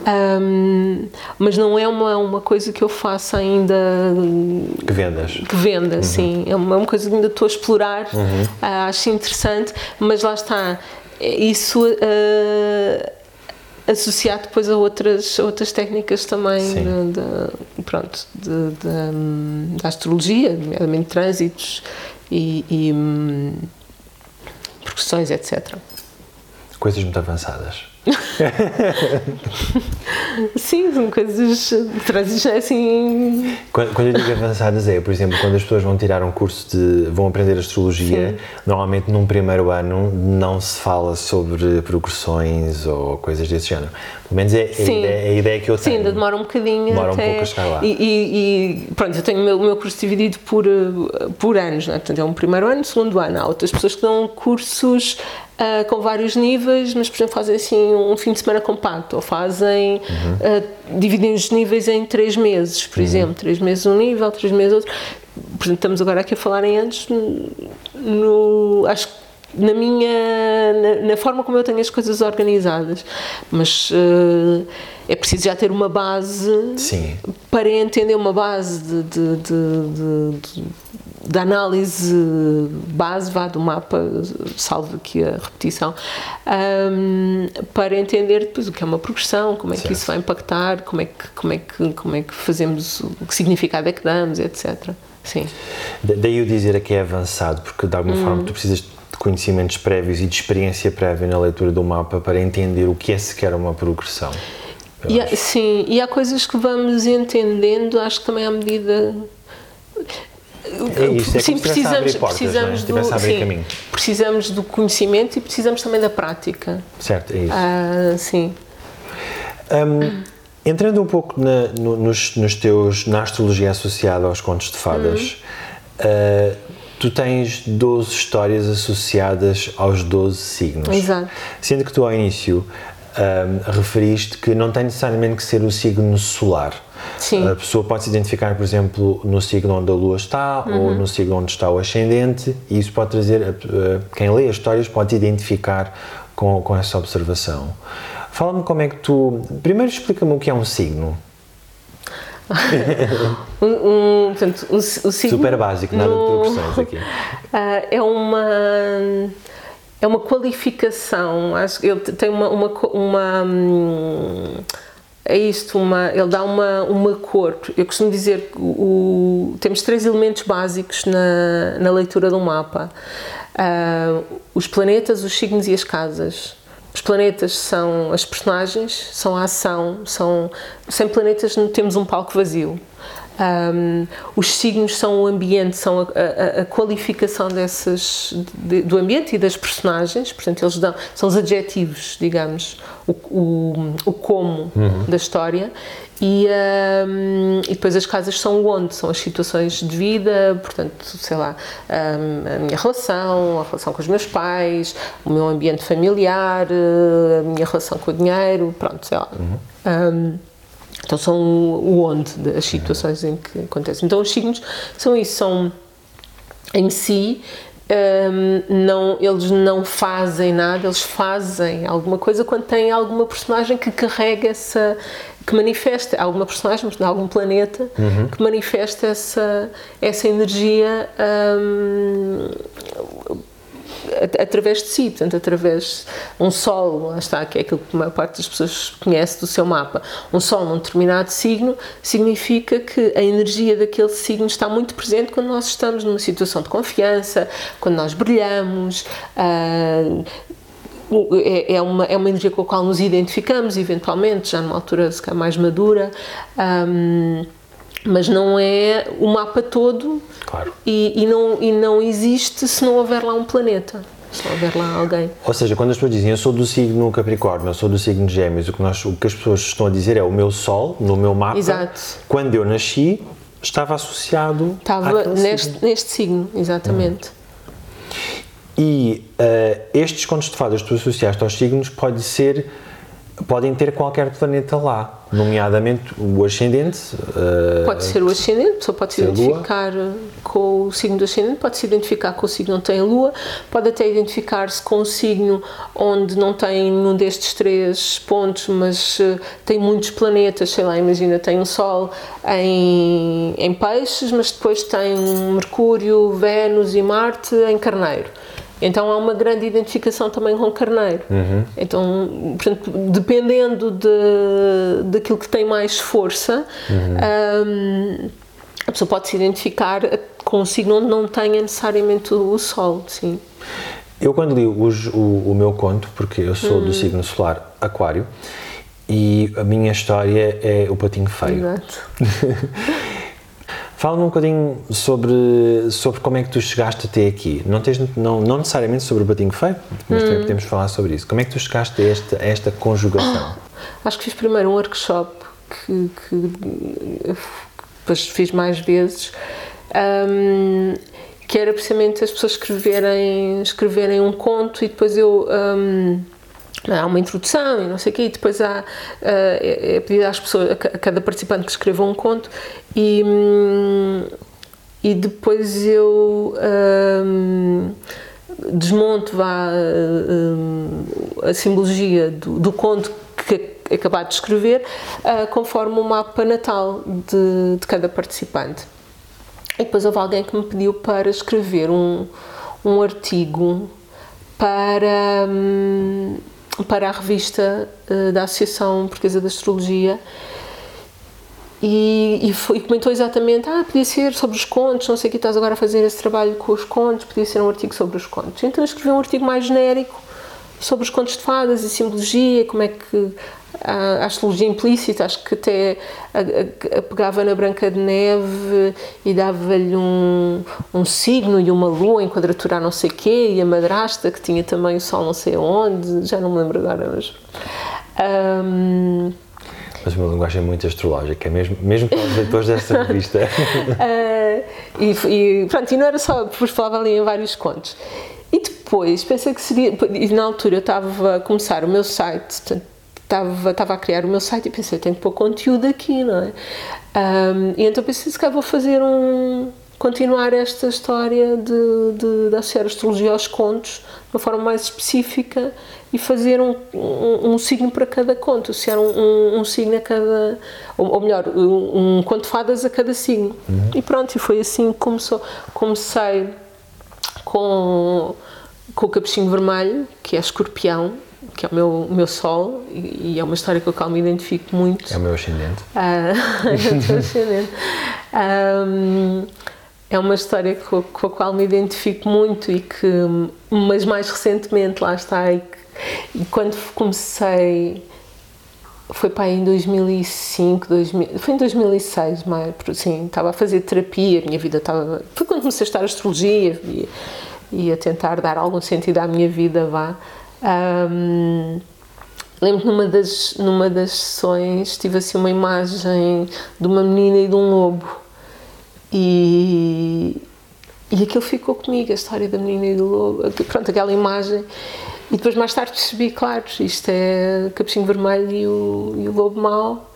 Um, mas não é uma, uma coisa que eu faça ainda. Que vendas. Que venda, uhum. sim. É uma, é uma, coisa que ainda estou a explorar, uhum. uh, acho interessante, mas lá está. Isso. Uh, associado depois a outras, outras técnicas também de, de, pronto, de, de, da astrologia, nomeadamente trânsitos e, e hum, progressões, etc coisas muito avançadas. Sim, são coisas trazes assim. Quando, quando, eu digo avançadas é, por exemplo, quando as pessoas vão tirar um curso de. vão aprender astrologia, Sim. normalmente num primeiro ano não se fala sobre progressões ou coisas desse género. Pelo menos é, a ideia, é a, ideia, que eu tenho. Sim, ainda demora um bocadinho. Demora até, um pouco a chegar lá. E, e, e pronto, eu tenho o meu, meu, curso dividido por, por anos, né? portanto é um primeiro ano, segundo ano. Há outras pessoas que dão cursos uh, com vários níveis, mas por exemplo fazem assim um fim de semana compacto, ou fazem, uhum. uh, dividem os níveis em três meses, por uhum. exemplo, três meses um nível, três meses outro. Por exemplo, estamos agora aqui a falar em anos, no, acho que na minha na, na, forma como eu tenho as coisas organizadas mas uh, é preciso já ter uma base Sim. para entender uma base de, de, de, de da análise base vá do mapa, salvo aqui a repetição, um, para entender depois o que é uma progressão, como é certo. que isso vai impactar, como é que, como é que, como é que fazemos, o que significado é que damos, etc. Sim. Daí eu dizer que é avançado, porque de alguma hum. forma tu precisas de conhecimentos prévios e de experiência prévia na leitura do mapa para entender o que é sequer uma progressão. E há, sim, e há coisas que vamos entendendo, acho que também à medida é isso, é sim, precisamos, portas, precisamos, é? do, sim, precisamos do conhecimento e precisamos também da prática. Certo, é isso. Ah, sim. Um, entrando um pouco na, no, nos, nos, teus, na astrologia associada aos contos de fadas, uhum. uh, tu tens 12 histórias associadas aos 12 signos. Exato. Sendo que tu ao início um, referiste que não tem necessariamente que ser o signo solar. Sim. A pessoa pode se identificar, por exemplo, no signo onde a lua está uhum. ou no signo onde está o ascendente, e isso pode trazer, quem lê as histórias pode identificar com, com essa observação. Fala-me como é que tu. Primeiro explica-me o que é um signo. um, um, portanto, o signo, Super básico, nada no, de progressões aqui. Uh, é uma é uma qualificação, acho que ele tem uma, uma, uma hum, é isto, uma, ele dá uma, uma cor. Eu costumo dizer que o, temos três elementos básicos na, na leitura do mapa: uh, os planetas, os signos e as casas. Os planetas são as personagens, são a ação, são sem planetas temos um palco vazio. Um, os signos são o ambiente, são a, a, a qualificação dessas, de, do ambiente e das personagens, portanto, eles dão, são os adjetivos, digamos, o, o, o como uhum. da história. E, um, e, depois as casas são onde? São as situações de vida, portanto, sei lá, um, a minha relação, a relação com os meus pais, o meu ambiente familiar, a minha relação com o dinheiro, pronto, sei lá. Uhum. Então são o onde das situações em que acontecem. Então os signos são isso, são em si um, não, eles não fazem nada, eles fazem alguma coisa quando têm alguma personagem que carrega essa, que manifesta, alguma personagem de algum planeta uhum. que manifesta essa, essa energia um, através de si, portanto, através um sol, está, que é aquilo que a maior parte das pessoas conhece do seu mapa. Um sol num determinado signo significa que a energia daquele signo está muito presente quando nós estamos numa situação de confiança, quando nós brilhamos. Uh, é, uma, é uma energia com a qual nos identificamos, eventualmente, já numa altura mais madura. Um, mas não é o mapa todo claro. e, e, não, e não existe se não houver lá um planeta. Se não houver lá alguém. Ou seja, quando as pessoas dizem eu sou do signo Capricórnio, eu sou do signo Gêmeos, o que, nós, o que as pessoas estão a dizer é o meu Sol, no meu mapa, Exato. quando eu nasci, estava associado estava neste, signo. neste signo, exatamente. Hum. E uh, estes contos de fadas que tu associaste aos signos pode ser podem ter qualquer planeta lá, nomeadamente o ascendente. Uh, pode ser o ascendente, só pode se identificar com o signo do ascendente, pode se identificar com o signo onde tem a lua, pode até identificar-se com o signo onde não tem nenhum destes três pontos, mas uh, tem muitos planetas, sei lá, imagina, tem um Sol em, em peixes, mas depois tem Mercúrio, Vênus e Marte em carneiro então há uma grande identificação também com o carneiro. Uhum. Então, portanto, dependendo de, daquilo que tem mais força, uhum. um, a pessoa pode se identificar com um signo onde não tenha necessariamente o sol, sim. Eu quando li os, o, o, meu conto, porque eu sou do uhum. signo solar aquário, e a minha história é o patinho feio. Exato. Fala-me um bocadinho sobre, sobre como é que tu chegaste até aqui. Não, tens, não, não necessariamente sobre o batinho feio, mas hum. também podemos falar sobre isso. Como é que tu chegaste a esta, a esta conjugação? Acho que fiz primeiro um workshop que, que depois fiz mais vezes. Um, que era precisamente as pessoas escreverem, escreverem um conto e depois eu um, há uma introdução e não sei o quê, e depois há, uh, é, é pedido às pessoas, a cada participante que escreva um conto e, hum, e depois eu hum, desmonto vá, hum, a simbologia do, do conto que acabar de escrever uh, conforme o mapa natal de, de cada participante. E depois houve alguém que me pediu para escrever um, um artigo para, para a revista uh, da Associação Portuguesa de Astrologia e, e, foi, e, comentou exatamente, ah, podia ser sobre os contos, não sei o que estás agora a fazer esse trabalho com os contos, podia ser um artigo sobre os contos. Então eu escrevi um artigo mais genérico sobre os contos de fadas e simbologia, como é que a, a astrologia implícita, acho que até a, a, pegava na Branca de Neve e dava-lhe um, um signo e uma lua em quadratura a não sei quê, e a madrasta que tinha também o sol não sei onde, já não me lembro agora, mas... Um, mas uma linguagem muito astrológica, mesmo, mesmo para os leitores desta revista. uh, e, e, pronto, e não era só, depois falava ali em vários contos. E depois pensei que seria, e na altura eu estava a começar o meu site, estava, estava a criar o meu site e pensei, tenho que pôr conteúdo aqui, não é? Um, e então pensei, se calhar vou fazer um, continuar esta história de, de, de associar a astrologia aos contos de uma forma mais específica e fazer um, um, um signo para cada conto, associar um, um, signo a cada, ou, ou melhor, um, conto fadas a cada signo. Uhum. E pronto, e foi assim que começou. Comecei com, com o capuchinho vermelho, que é escorpião, que é o meu, o meu sol, e, e é uma história com a qual me identifico muito. É o meu ascendente. Ah, é o teu ascendente. Ahm, é uma história com, com a qual me identifico muito e que, mas mais recentemente, lá está, e, que, e quando comecei, foi para aí em 2005, 2000, foi em 2006, mas, sim, estava a fazer terapia, a minha vida estava, foi quando comecei a estudar astrologia e, e a tentar dar algum sentido à minha vida, vá. Ahm, Lembro numa das, numa das sessões tive assim uma imagem de uma menina e de um lobo e, e aquilo ficou comigo, a história da menina e do lobo, pronto, aquela imagem. E depois mais tarde percebi, claro, isto é o Capuchinho Vermelho e o, e o Lobo Mau.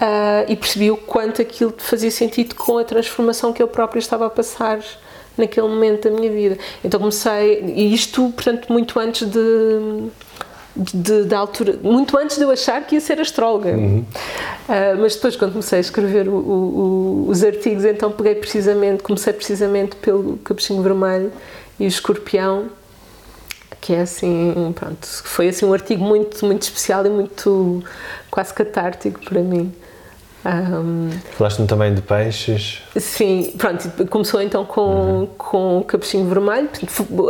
Ah, e percebi o quanto aquilo fazia sentido com a transformação que eu própria estava a passar naquele momento da minha vida. Então comecei, e isto, portanto, muito antes de, de, da altura, muito antes de eu achar que ia ser astróloga. Ah, mas depois, quando comecei a escrever o- o- o- os artigos, então peguei precisamente, comecei precisamente pelo Capuchinho Vermelho e o Escorpião, que é assim, pronto, foi assim um artigo muito, muito especial e muito quase catártico para mim. Ahm, Falaste-me também de peixes. Sim, pronto, começou então com, com o Capuchinho Vermelho.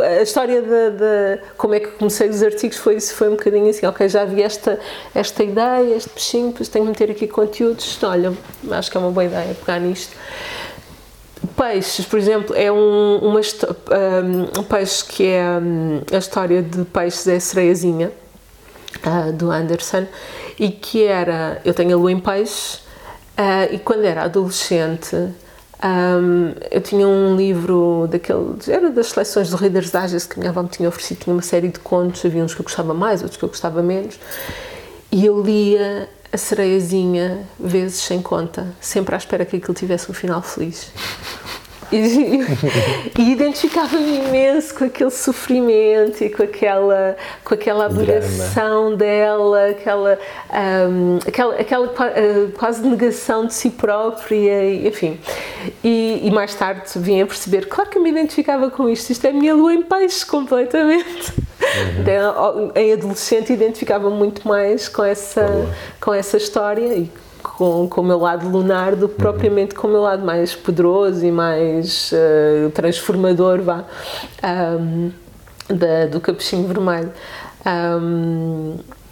A história da, da- como é que comecei os artigos foi isso, foi um bocadinho assim, ok, já vi esta, esta ideia, este peixinho, depois tenho que meter aqui conteúdos, olha, acho que é uma boa ideia pegar nisto. Peixes, por exemplo, é um, uma, histó- um, um peixe que é hum, a história de peixes é sereiazinha, ah, do Anderson, e que era, eu tenho a lua em peixe, ah, e quando era adolescente, ahm, eu tinha um livro daqueles, era das seleções do Reader's Digest que minha avó me tinha oferecido, tinha uma série de contos, havia uns que eu gostava mais, outros que eu gostava menos, e eu lia a sereiazinha vezes sem conta, sempre à espera que aquilo tivesse um final feliz. E, e identificava-me imenso com aquele sofrimento e com aquela, com aquela abnegação dela, aquela, ahm, aquela, aquela ah, quase negação de si própria, e, enfim. E, e mais tarde vim a perceber, claro que eu me identificava com isto, isto é a minha lua em peixe completamente. Então, Em adolescente identificava muito mais com essa, com essa história e com, com o meu lado lunar do que propriamente com o meu lado mais poderoso e mais eh, transformador vá, ahm, da- do capuchinho vermelho.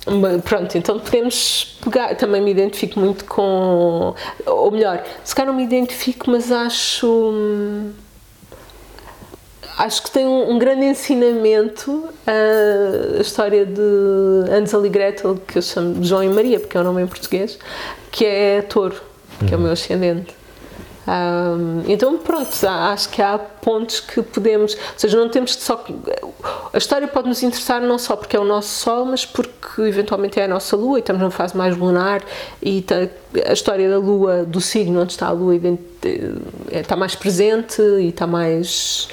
Ma- pronto, então podemos pegar, também me identifico muito com, ou melhor, se calhar não me identifico, mas acho hum, acho que tem um, um grande ensinamento a, a história de Hansel e Gretel, que eu chamo de João e Maria, porque é o nome em português, que é touro, que é o meu ascendente. Ahm, então, pronto, acho que há pontos que podemos. Ou seja, não temos só. A história pode nos interessar não só porque é o nosso Sol, mas porque eventualmente é a nossa Lua e estamos numa fase mais lunar e tá- a história da Lua, do signo onde está a Lua, eh, está mais presente e está mais.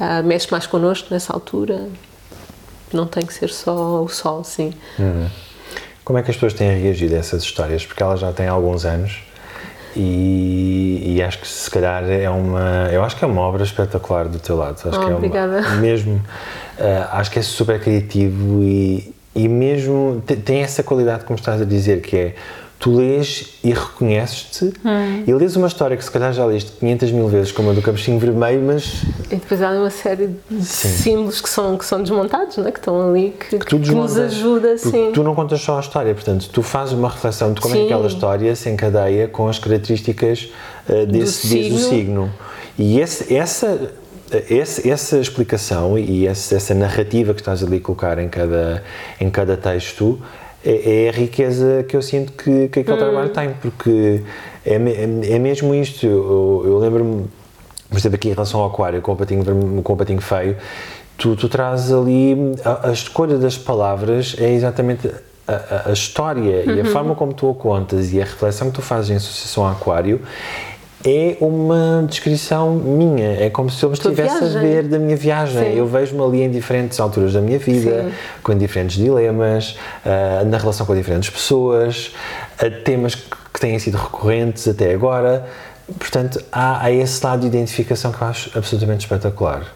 Ah, mexe mais connosco nessa altura. Não tem que ser só o Sol, sim. Como é que as pessoas têm reagido a essas histórias? Porque elas já têm alguns anos e, e acho que se calhar é uma. Eu acho que é uma obra espetacular do teu lado. Acho Oh, que é uma- obrigada. mesmo. eh, acho que é super criativo e, e mesmo te- tem essa qualidade, como estás a dizer, que é. Tu lês e reconheces-te Hum. e lês uma história que se calhar já leste 500 mil vezes, como a do Capuchinho Vermelho, mas E depois há uma série de símbolos que são, que são desmontados, não é? que estão ali, que, tu que nos ajuda, sim. Tu não contas só a história, portanto, tu fazes uma reflexão de como é que Sim. aquela história se encadeia com as características uh, desse, desse do signo. signo. E esse, essa, esse, essa explicação e esse, essa narrativa que estás ali a colocar em cada, em cada texto é, é a riqueza que eu sinto que, que aquele trabalho tem, porque é, é, é mesmo isto. Eu, eu lembro-me por exemplo, aqui em relação ao aquário, com o patinho, com o patinho feio, tu, tu trazes ali a, a escolha das palavras é exatamente a, a- a história e a forma como tu a contas e a reflexão que tu fazes em associação ao aquário é uma descrição minha, é como se eu estivesse a ver da minha viagem. Sim. Eu vejo-me ali em diferentes alturas da minha vida, Sim. com diferentes dilemas, ah, na relação com diferentes pessoas, a temas que, têm sido recorrentes até agora. Portanto, há, há esse lado de identificação que eu acho absolutamente espetacular.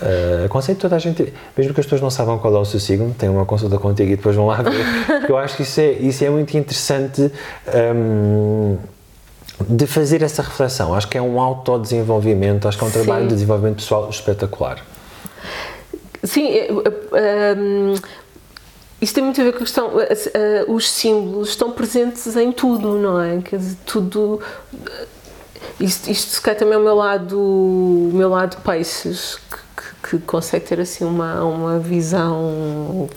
Uh, aconselho toda a gente, mesmo que as pessoas não saibam qual é o seu signo, tem uma consulta contigo e depois vão lá ver. eu acho que isso é, isso é muito interessante um, de fazer essa reflexão. Acho que é um autodesenvolvimento, acho que é um Sim. trabalho de desenvolvimento pessoal espetacular. Sim, um, isso tem muito a ver com a questão. Uh, os símbolos estão presentes em tudo, não é? Quer dizer, tudo. Isto, isto se calhar também é o meu lado, o meu lado peixes, que consegue ter assim uma, uma visão.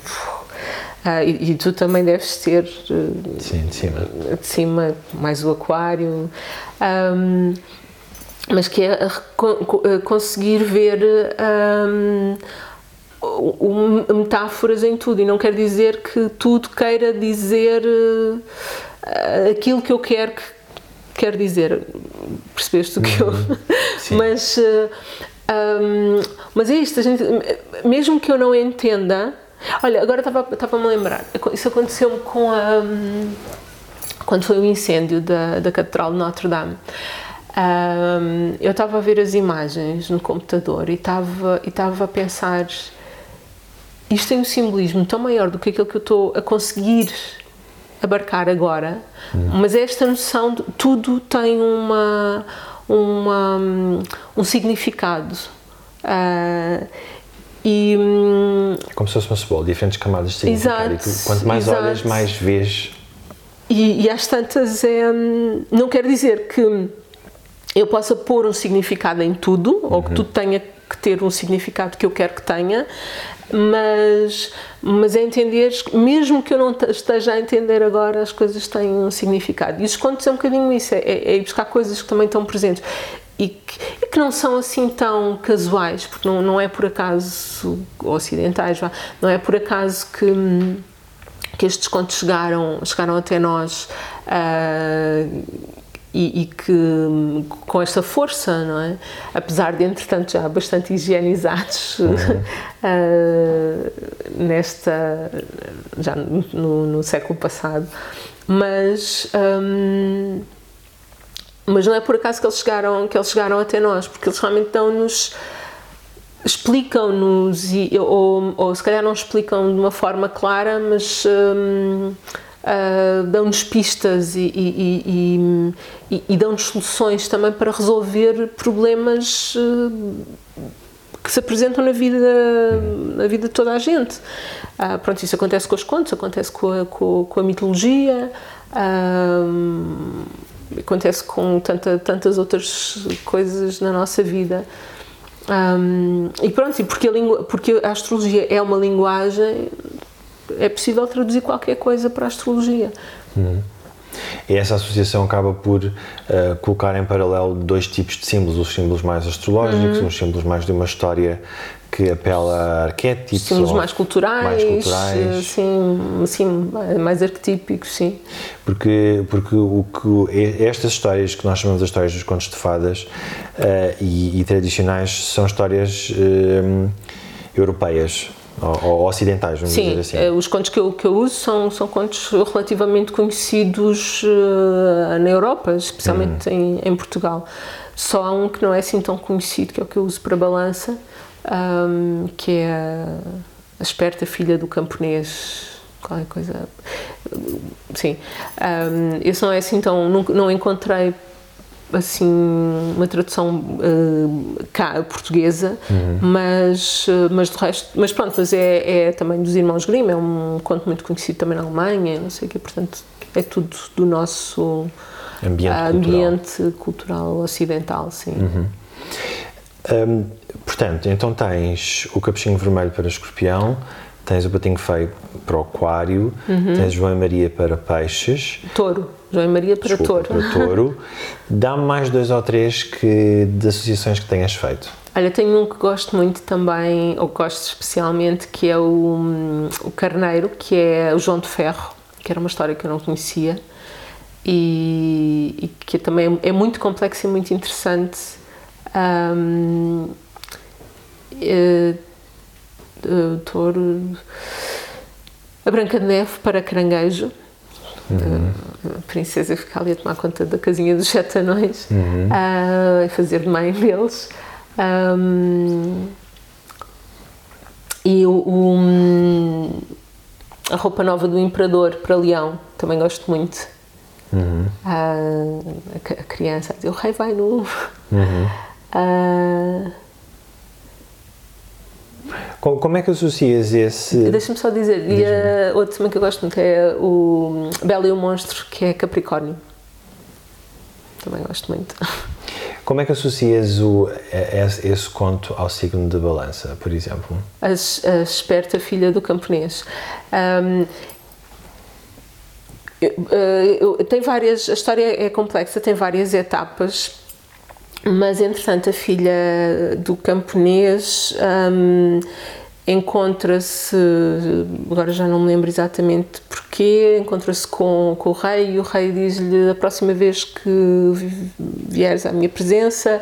Uh, e, e, tu também deves ter. Uh, Sim, de cima. De cima, mais o aquário. Um, mas que é conseguir ver. Um, metáforas em tudo e não quer dizer que tudo queira dizer aquilo que eu quero que quer dizer percebeste o que uhum. eu mas um, mas é isto, gente, mesmo que eu não entenda. Olha, agora estava-me a lembrar, isso aconteceu-me com a. quando foi o incêndio da, da Catedral de Notre Dame. Um, eu estava a ver as imagens no computador e estava e estava a pensar isto tem um simbolismo tão maior do que aquilo que eu estou a conseguir abarcar agora, hum. mas esta noção de tudo tem uma uma, um significado. Uh, e, é como se fosse uma cebola, diferentes camadas de significado. Exato, tu, quanto mais exato. olhas, mais vês. E, e às tantas, é, não quer dizer que eu possa pôr um significado em tudo, uhum. ou que uhum. tudo tenha que ter um significado que eu quero que tenha, mas, mas é entender, mesmo que eu não esteja a entender agora, as coisas têm um significado. E os contos é um bocadinho isso, é, é, é ir buscar coisas que também estão presentes. E que, e que, não são assim tão casuais, porque não, não é por acaso ocidentais, não é por acaso que, que estes contos chegaram, chegaram até nós. Uh, e, e, que com esta força, não é? Apesar de, entretanto, já bastante higienizados uhum. uh, nesta já no, no, século passado, mas um, mas não é por acaso que eles chegaram que eles chegaram até nós, porque eles realmente dão-nos explicam-nos ou, ou se calhar não explicam de uma forma clara, mas um, uh, dão-nos pistas e, e, e, e dão-nos soluções também para resolver problemas uh, que se apresentam na vida, na vida de toda a gente. Uh, pronto, isso acontece com os contos, acontece com a, com, com a mitologia, acontece com tanta, tantas outras coisas na nossa vida. Um, e pronto, e porque a, língua, porque a astrologia é uma linguagem, é possível traduzir qualquer coisa para a astrologia. Hum. E essa associação acaba por uh, colocar em paralelo dois tipos de símbolos, os símbolos mais astrológicos, uhum. os símbolos mais de uma história que apela a arquétipos. Símbolos mais culturais, mais culturais. Sim, sim, mais arquetípicos, sim. Porque, porque o que, estas histórias que nós chamamos de histórias dos contos de fadas uh, e, e, tradicionais são histórias uh, europeias ou, ocidentais, vamos Sim, dizer assim. Eh, os contos que eu, que eu uso são, são contos relativamente conhecidos uh, na Europa, especialmente hum. em, em, Portugal. Só há um que não é assim tão conhecido, que é o que eu uso para balança, um, que é a, a esperta filha do camponês qualquer coisa. Sim. Um, esse não é assim tão. Não, não encontrei assim uma tradução uh, cá, portuguesa, uhum. mas, uh, mas de resto, mas pronto, mas é, é também dos Irmãos Grimm, é um conto muito conhecido também na Alemanha, não sei o quê, portanto é tudo do nosso ambiente, uh, ambiente cultural. cultural. ocidental, sim. Uhum. Um, portanto, então tens o capuchinho vermelho para escorpião, tens o patinho feio para o aquário, uhum. tens João e Maria para peixes. Touro. João e Maria para Desculpa, touro. Para touro. Dá-me mais dois ou três que, de associações que tenhas feito. Olha, tenho um que gosto muito também, ou gosto especialmente, que é o, o Carneiro, que é o João de Ferro, que era uma história que eu não conhecia e, e que também é muito complexo e muito interessante. Um, é, touro. A Branca de Neve para Caranguejo. Uhum. A princesa fica ali a tomar conta da casinha dos sete anões uhum. uh, e fazer de mãe deles. Um, e o, o, a roupa nova do Imperador para Leão, também gosto muito. Uhum. Ah, a, a, criança a dizer, o rei vai nu. Uhum. Ah, como, como, é que associas esse. Deixa-me só dizer, e a, outro também que eu gosto muito é o Belo e o Monstro, que é Capricórnio. Também gosto muito. Como é que associas o, esse, esse conto ao signo de balança, por exemplo? A, a esperta filha do camponês. Um, tem várias, a história é complexa, tem várias etapas, mas entretanto a filha do camponês um, encontra-se, agora já não me lembro exatamente porquê, encontra-se com, com o rei e o rei diz-lhe a próxima vez que vieres à minha presença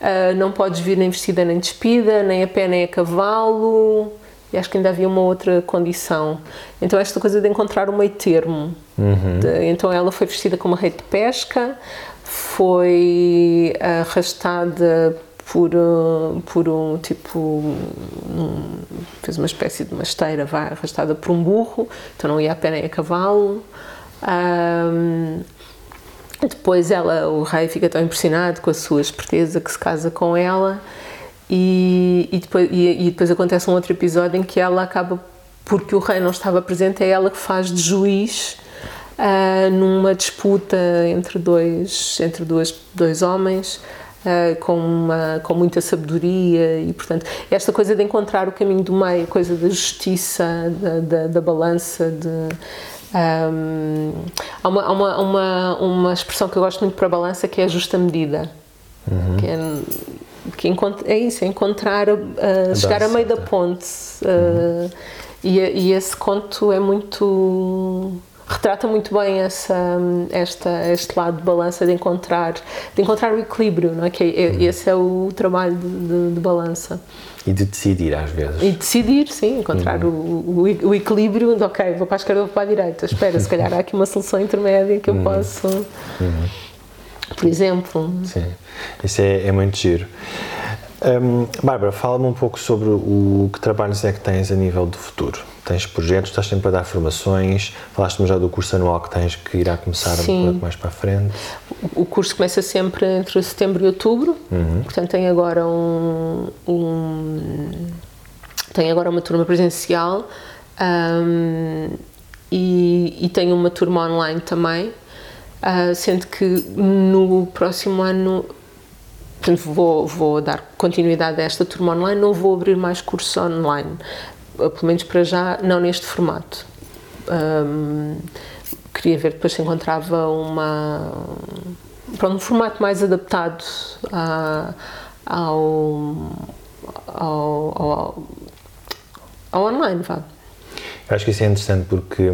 uh, não podes vir nem vestida nem despida, nem a pé nem a cavalo e acho que ainda havia uma outra condição. Então esta coisa de encontrar o meio termo. Uhum. De, então ela foi vestida como uma rede de pesca, foi arrastada por, por um tipo, um, fez uma espécie de uma esteira, vai arrastada por um burro, então não ia a pé nem a cavalo. Um, depois ela, o rei fica tão impressionado com a sua esperteza que se casa com ela e, e, depois, e, e depois acontece um outro episódio em que ela acaba, porque o rei não estava presente, é ela que faz de juiz uh, numa disputa entre dois, entre dois, dois homens. Uh, com, uma, com muita sabedoria e, portanto, esta coisa de encontrar o caminho do meio, coisa da justiça, da, da, da balança, de, um, há, uma, há uma, uma, uma expressão que eu gosto muito para a balança que é a justa medida. Uhum. Que é, que é isso, é encontrar, uh, chegar a meio da ponte. Uh, uhum. e, e, esse conto é muito retrata muito bem essa esta este lado de balança de encontrar de encontrar o equilíbrio não é que é, uhum. esse é o trabalho de, de, de, balança e de decidir às vezes e decidir sim encontrar uhum. o, o, o, equilíbrio de ok vou para a esquerda ou vou para a direita espera se calhar há aqui uma solução intermédia que eu uhum. posso uhum. por exemplo sim isso é, é muito giro um, Bárbara, fala-me um pouco sobre o que trabalhos é que tens a nível do futuro. Tens projetos, estás sempre a dar formações, falaste-me já do curso anual que tens que irá começar Sim. um pouco mais para a frente. O curso começa sempre entre setembro e outubro, uhum. portanto tem agora um, um, tem agora uma turma presencial um, e, e tem uma turma online também, uh, sendo que no próximo ano Portanto, vou, vou dar continuidade a esta turma online, não vou abrir mais cursos online, eh, pelo menos para já, não neste formato. Um, queria ver depois se encontrava uma, pronto, um formato mais adaptado a, ao, ao, ao, ao online, vá. Acho que isso é interessante porque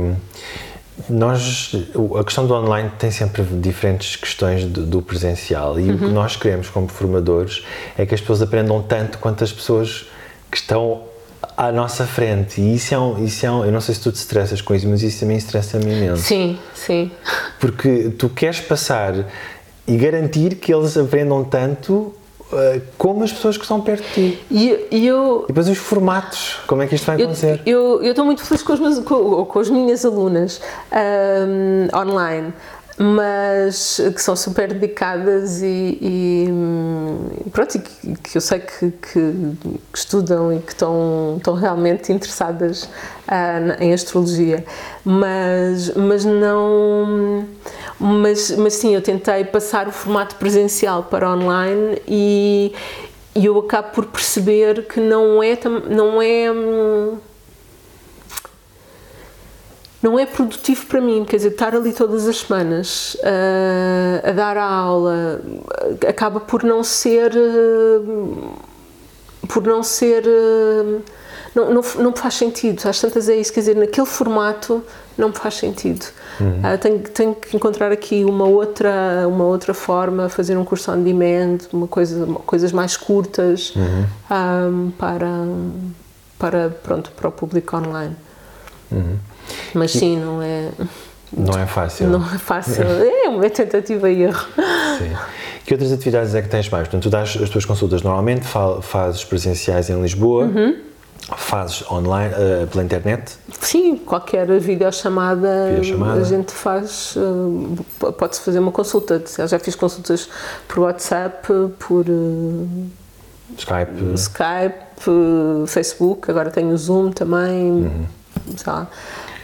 nós, a questão do online tem sempre diferentes questões do, do presencial e uhum. o que uhum. nós queremos como formadores é que as pessoas aprendam tanto quanto as pessoas que estão à nossa frente e isso é um, isso é um, eu não sei se tu te estressas com isso, mas isso também estressa-me imenso. Sim, sim. Porque tu queres passar e garantir que eles aprendam tanto como as pessoas que estão perto de ti. E, e eu, e depois os formatos, como é que isto vai acontecer? Eu, eu estou muito feliz com, os meus, com, com as minhas alunas um, online, mas que são super dedicadas e, e pronto, e que, que, eu sei que, que, que, estudam e que estão, estão realmente interessadas uh, em astrologia, mas, mas não mas, mas sim, eu tentei passar o formato presencial para online e, e eu acabo por perceber que não é não é hum, não é produtivo para mim, quer dizer, estar ali todas as semanas uh, a dar a aula acaba por não ser uh, por não ser uh, não, não, não faz sentido, às tantas é isso, quer dizer, naquele formato não me faz sentido. Uhum. Uh, tenho, tenho, que encontrar aqui uma outra, uma outra forma, fazer um curso on demand, uma coisa, coisas mais curtas uhum. um, para, para, pronto, para o público online. Uhum. Mas sim, não é. Não é fácil. Não é fácil. é uma tentativa e erro. Sim. Que outras atividades é que tens mais? Portanto, tu dás as tuas consultas normalmente, fazes presenciais em Lisboa. Uhum Fazes online, uh, pela internet? Sim, qualquer videochamada, Videochamada. a gente faz, uh, pode-se fazer uma consulta. Já fiz consultas por WhatsApp, por uh, Skype? Skype, Facebook, agora tenho o Zoom também, Uhum. sei lá.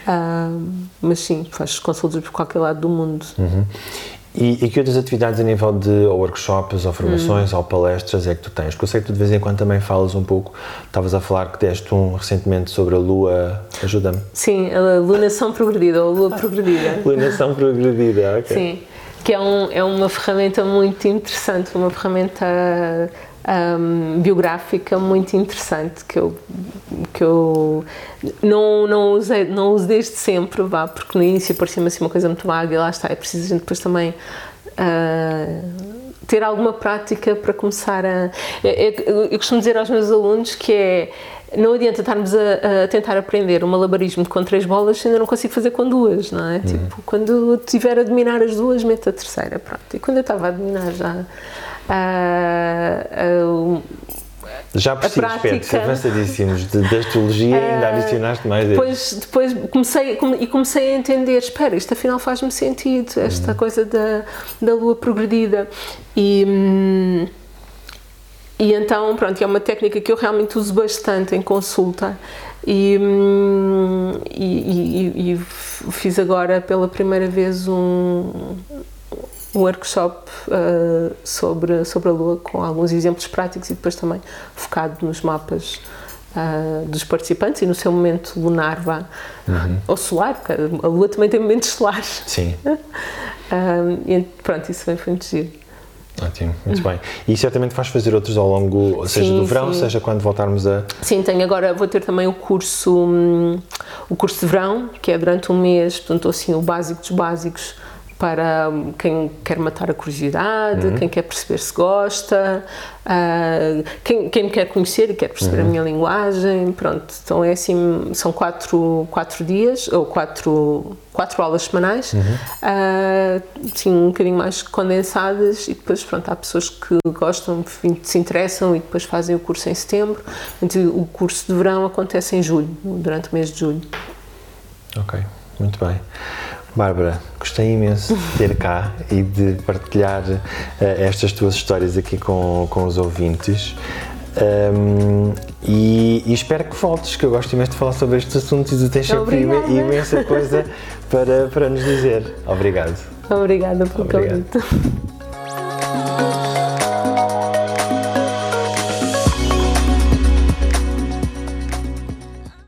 Uh, mas sim, faz consultas por qualquer lado do mundo. Uhum. E, e que outras atividades a nível de ou workshops, ou formações, Hum. ou palestras é que tu tens? Porque eu sei que tu de vez em quando também falas um pouco, estavas a falar que deste um recentemente sobre a Lua, ajuda-me. Sim, a lunação progredida, ou lua progredida. Lunação progredida, ok. Sim, que é, um, é uma ferramenta muito interessante, uma ferramenta hum, biográfica muito interessante que eu, que eu não, não, usei, não uso desde sempre, vá, porque no início parecia-me assim uma coisa muito vaga e lá está, é preciso a gente depois também ah, ter alguma prática para começar a. Eu, eu- eu costumo dizer aos meus alunos que é. Não adianta estarmos a, a tentar aprender um malabarismo com três bolas se ainda não consigo fazer com duas, não é? Tipo, quando eu tiver a dominar as duas, meto a terceira, pronto. E quando eu estava a dominar já ah, ah, Já percebi prática- aspectos avançadíssimos de, da astrologia e ainda adicionaste mais depois, depois comecei come- e comecei a entender, espera, isto afinal faz-me sentido, esta coisa da, da lua progredida. E, hum, e então, pronto, é uma técnica que eu realmente uso bastante em consulta. E, hum, e, e- e fiz agora pela primeira vez um, um workshop uh, sobre, sobre a Lua, com alguns exemplos práticos e depois também focado nos mapas uh, dos participantes e no seu momento lunar, vá, ou solar, porque a Lua também tem momentos solares. Sim, Um, e pronto, isso foi muito giro. ótimo, muito bem. E certamente vais fazer outros ao longo, seja Sim, do verão, sim. seja quando voltarmos a. Sim, tenho agora, vou ter também o curso, hum, o curso de verão, que é durante um mês, portanto, assim, o básico dos básicos para hum, quem quer matar a curiosidade, quem quer perceber se gosta, ah, quem, quem me quer conhecer e quer perceber a minha linguagem, pronto. Então é assim, são quatro, quatro dias, ou quatro, quatro aulas semanais, ah, assim, um bocadinho mais condensadas e depois, pronto, há pessoas que gostam, enfim, se interessam e depois fazem o curso em setembro. Então, o curso de verão acontece em julho, durante o mês de julho. Ok, muito bem. Bárbara, gostei imenso de ter cá e de partilhar eh, estas tuas histórias aqui com, com os ouvintes. Um, e, e espero que voltes, que eu gosto imenso de falar sobre estes assuntos e tu tens sempre imensa coisa para, para nos dizer. Obrigado. Obrigada pelo convite.